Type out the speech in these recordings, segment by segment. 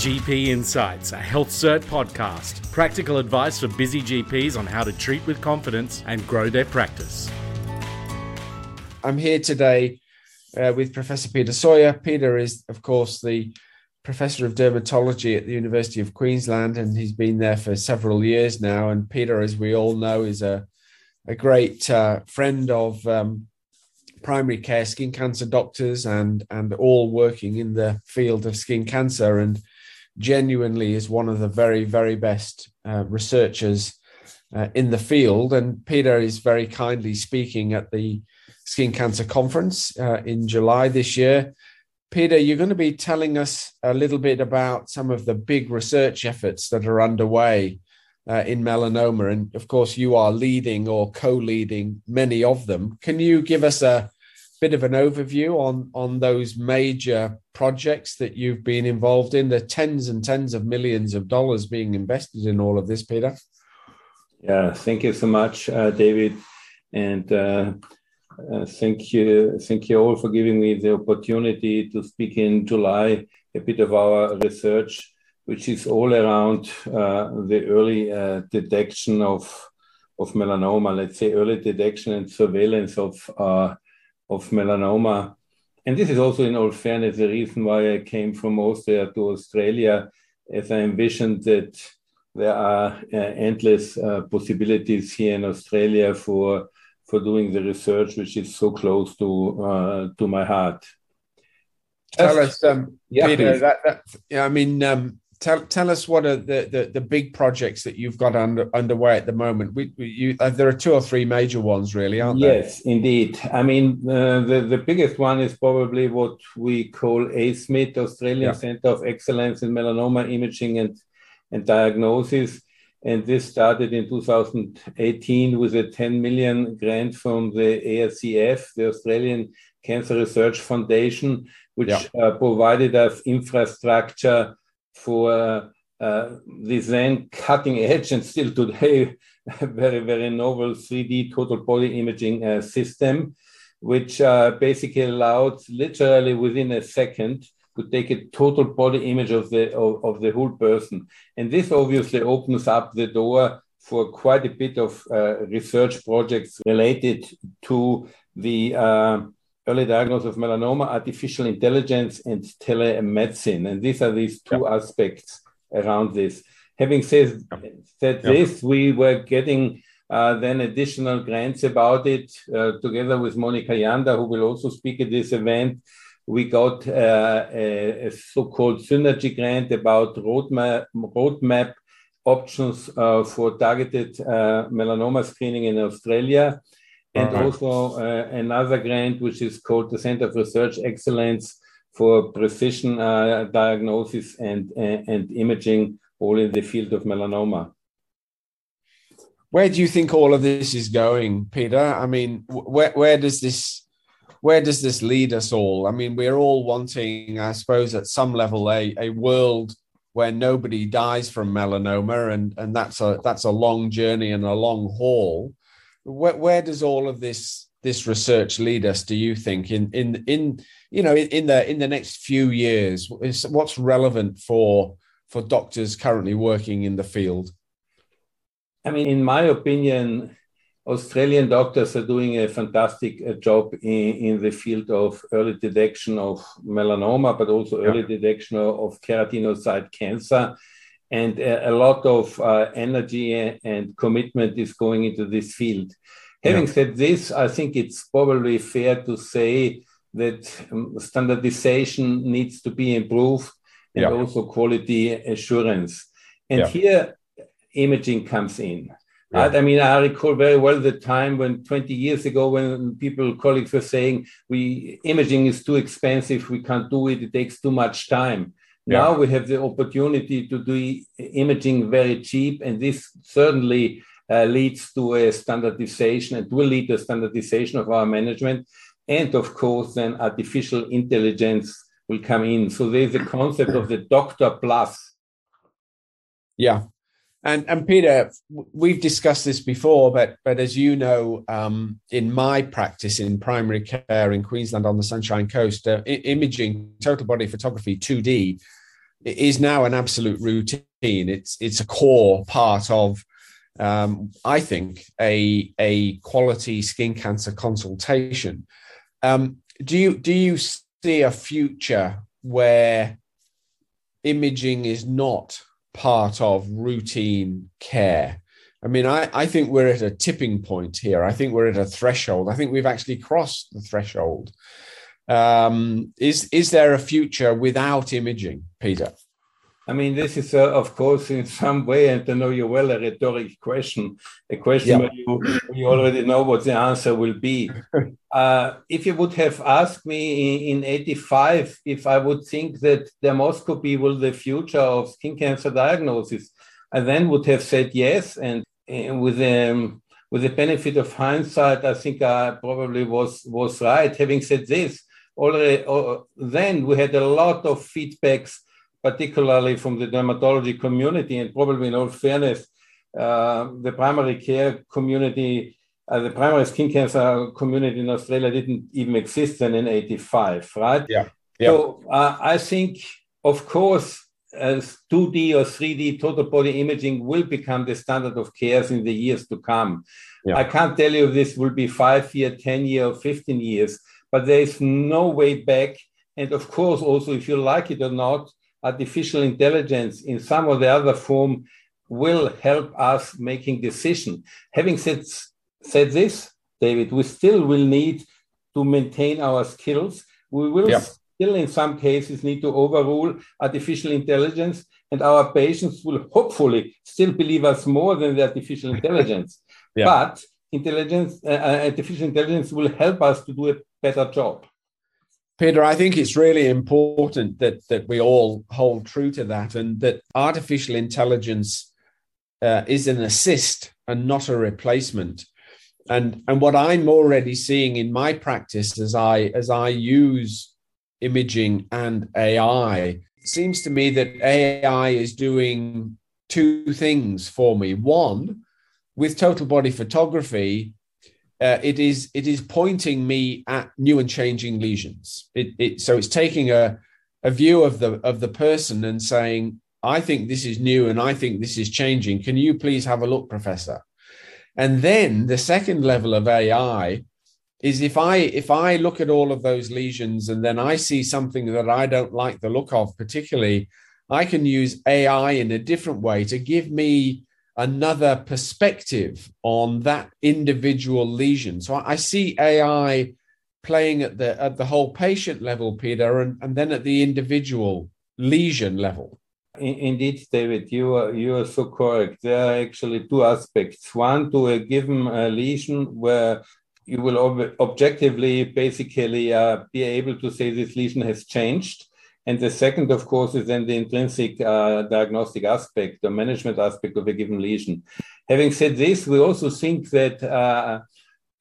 GP Insights, a Health Cert podcast. Practical advice for busy GPs on how to treat with confidence and grow their practice. I'm here today uh, with Professor Peter Soyer. Peter is, of course, the professor of dermatology at the University of Queensland, and he's been there for several years now. And Peter, as we all know, is a, a great uh, friend of um, primary care skin cancer doctors and, and all working in the field of skin cancer. And genuinely is one of the very, very best uh, researchers uh, in the field. And Peter is very kindly speaking at the Skin Cancer Conference uh, in July this year. Peter, you're going to be telling us a little bit about some of the big research efforts that are underway uh, in melanoma. And of course, you are leading or co leading many of them. Can you give us a bit of an overview on on those major projects that you've been involved in. The tens and tens of millions of dollars being invested in all of this peter. Yeah thank you so much uh, david. And uh, uh, thank you thank you all for giving me the opportunity to speak in july a bit of our research which is all around uh, the early uh, detection of of melanoma let's say early detection and surveillance of uh, of melanoma. And this is also, in all fairness, the reason why I came from Austria to Australia, as I envisioned that there are uh, endless uh, possibilities here in Australia for for doing the research, which is so close to uh, to my heart. Tell us, um, yeah, Peter. That, that, yeah, I mean, um, tell tell us what are the, the, the big projects that you've got under underway at the moment. We, we you, uh, there are two or three major ones, really, aren't there? Yes, indeed. I mean, uh, the the biggest one is probably what we call ACEMID, Australian yeah. Centre of Excellence in Melanoma Imaging and and Diagnosis. And this started in 2018 with a 10 million grant from the ASCF, the Australian Cancer Research Foundation, which yeah. uh, provided us infrastructure for uh, this then cutting edge and still today very, very novel 3D total body imaging uh, system, which uh, basically allows literally within a second to take a total body image of the, of, of the whole person. And this obviously opens up the door for quite a bit of uh, research projects related to the uh, early diagnosis of melanoma, artificial intelligence, and telemedicine. And these are these two yeah. aspects around this. Having said, said yeah. this, we were getting uh, then additional grants about it uh, together with Monika Janda, who will also speak at this event. We got uh, a, a so-called synergy grant about roadmap, roadmap options uh, for targeted uh, melanoma screening in Australia and right. also uh, another grant which is called the Center for Research Excellence for Precision uh, Diagnosis and, and, and imaging, all in the field of melanoma. Where do you think all of this is going, Peter? I mean, where where does this where does this lead us all? I mean, we're all wanting, I suppose, at some level, a, a world where nobody dies from melanoma, and, and that's a that's a long journey and a long haul where, where does all of this this research lead us do you think in in in you know in the in the next few years? What's relevant for for doctors currently working in the field? I mean in my opinion australian doctors are doing a fantastic uh, job in, in the field of early detection of melanoma but also early yeah. detection of keratinocyte cancer and a, lot of uh, energy and commitment is going into this field. Having yeah. said this, I think it's probably fair to say that um, standardization needs to be improved and yeah. also quality assurance. And yeah. here, imaging comes in. Right? I mean, I recall very well the time when 20 years ago, when people, colleagues were saying, "We imaging is too expensive. We can't do it. It takes too much time." Yeah. Now we have the opportunity to do imaging very cheap, and this certainly uh, leads to a standardization and will lead to standardization of our management. And of course, then artificial intelligence will come in. So there's a concept of the doctor plus. Yeah. And, and Peter, we've discussed this before, but but as you know, um, in my practice in primary care in Queensland on the Sunshine Coast, uh, imaging, total body photography, 2D, is now an absolute routine. It's it's a core part of, um, I think, a a quality skin cancer consultation. Um, do you do you see a future where imaging is not part of routine care? I mean, I, I think we're at a tipping point here. I think we're at a threshold. I think we've actually crossed the threshold. Um, is is there a future without imaging, Peter? I mean, this is, uh, of course, in some way, and I know you well, a rhetoric question, a question where, you, you, already know what the answer will be. Uh, if you would have asked me in, in 85 if I would think that dermoscopy will the future of skin cancer diagnosis, I then would have said yes. And, and with um, with the benefit of hindsight, I think I probably was was right. Having said this, already uh, then we had a lot of feedbacks particularly from the dermatology community, and probably in all fairness, uh, the primary care community, uh, the primary skin cancer community in Australia didn't even exist then in 85, right? Yeah. yeah. So uh, I think, of course, as 2D or 3D total body imaging will become the standard of care in the years to come. Yeah. I can't tell you if this will be five year, 10 year, or 15 years, but there is no way back. And of course, also, if you like it or not, artificial intelligence in some or the other form will help us making decision. Having said, said this, David, we still will need to maintain our skills. We will yeah. still, in some cases, need to overrule artificial intelligence, and our patients will hopefully still believe us more than the artificial intelligence. yeah. But intelligence, uh, uh artificial intelligence will help us to do a better job. Peter, I think it's really important that that we all hold true to that, and that artificial intelligence uh, is an assist and not a replacement. And and what I'm already seeing in my practice as I as I use imaging and AI, seems to me that AI is doing two things for me. One, with total body photography, uh, it is it is pointing me at new and changing lesions. It, it, so it's taking a a view of the of the person and saying, I think this is new and I think this is changing. Can you please have a look, Professor? And then the second level of AI is if I if I look at all of those lesions and then I see something that I don't like the look of, particularly, I can use AI in a different way to give me another perspective on that individual lesion. So I see AI playing at the at the whole patient level, Peter, and, and then at the individual lesion level. Indeed, David, you are you are so correct. There are actually two aspects. One, to a given uh, lesion where you will ob- objectively, basically, uh, be able to say this lesion has changed, and the second, of course, is then the intrinsic uh, diagnostic aspect, the management aspect of a given lesion. Having said this, we also think that uh,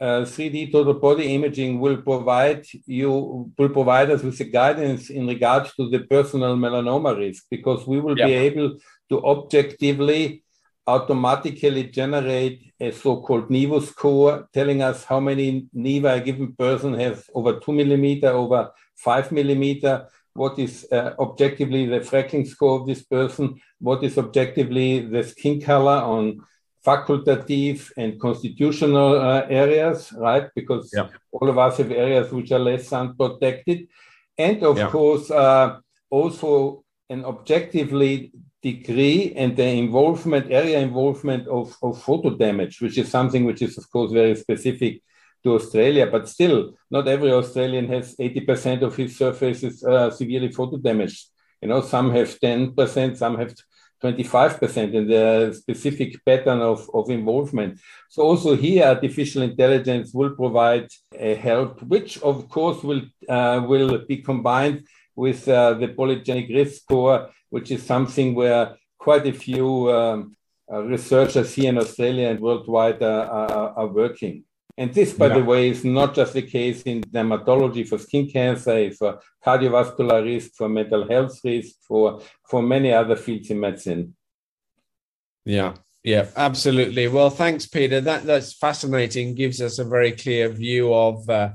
uh, 3D total body imaging will provide you will provide us with the guidance in regards to the personal melanoma risk because we will yep. be able to objectively automatically generate a so-called NIVO score telling us how many nevi a given person has over two millimeter, over five millimeter, what is uh, objectively the freckling score of this person, what is objectively the skin color on facultative and constitutional uh, areas, right? Because yeah. all of us have areas which are less sun protected. And of yeah. course, uh, also an objectively degree and the involvement, area involvement of, of photo damage, which is something which is, of course, very specific to Australia, but still, not every Australian has 80% of his surfaces uh, severely photo damaged. You know, some have 10%, some have 25% in the specific pattern of, of involvement. So also here, artificial intelligence will provide a help, which of course will uh, will be combined with uh, the polygenic risk score, which is something where quite a few um, uh, researchers here in Australia and worldwide are, are working. And this, by yeah. the way, is not just the case in dermatology for skin cancer, for cardiovascular risk, for mental health risk, for, for many other fields in medicine. Yeah, yeah, absolutely. Well, thanks, Peter. That that's fascinating. Gives us a very clear view of uh,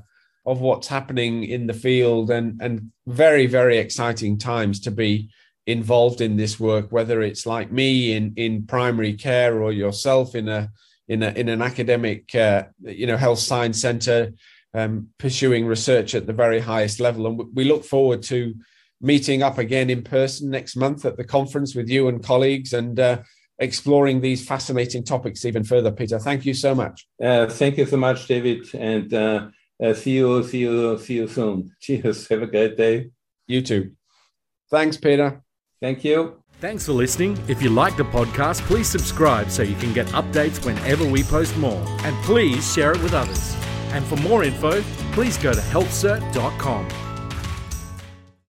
of what's happening in the field, and and very very exciting times to be involved in this work, whether it's like me in in primary care or yourself in a in a in an academic uh, you know health science center, um, pursuing research at the very highest level. And we look forward to meeting up again in person next month at the conference with you and colleagues and. Uh, exploring these fascinating topics even further. Peter thank you so much. Uh, thank you so much david. And uh, uh, see you see you see you soon. Cheers. Have a great day. You too. Thanks peter. Thank you. Thanks for listening. If you like the podcast, please subscribe so you can get updates whenever we post more. And please share it with others. And for more info, please go to healthcert.com.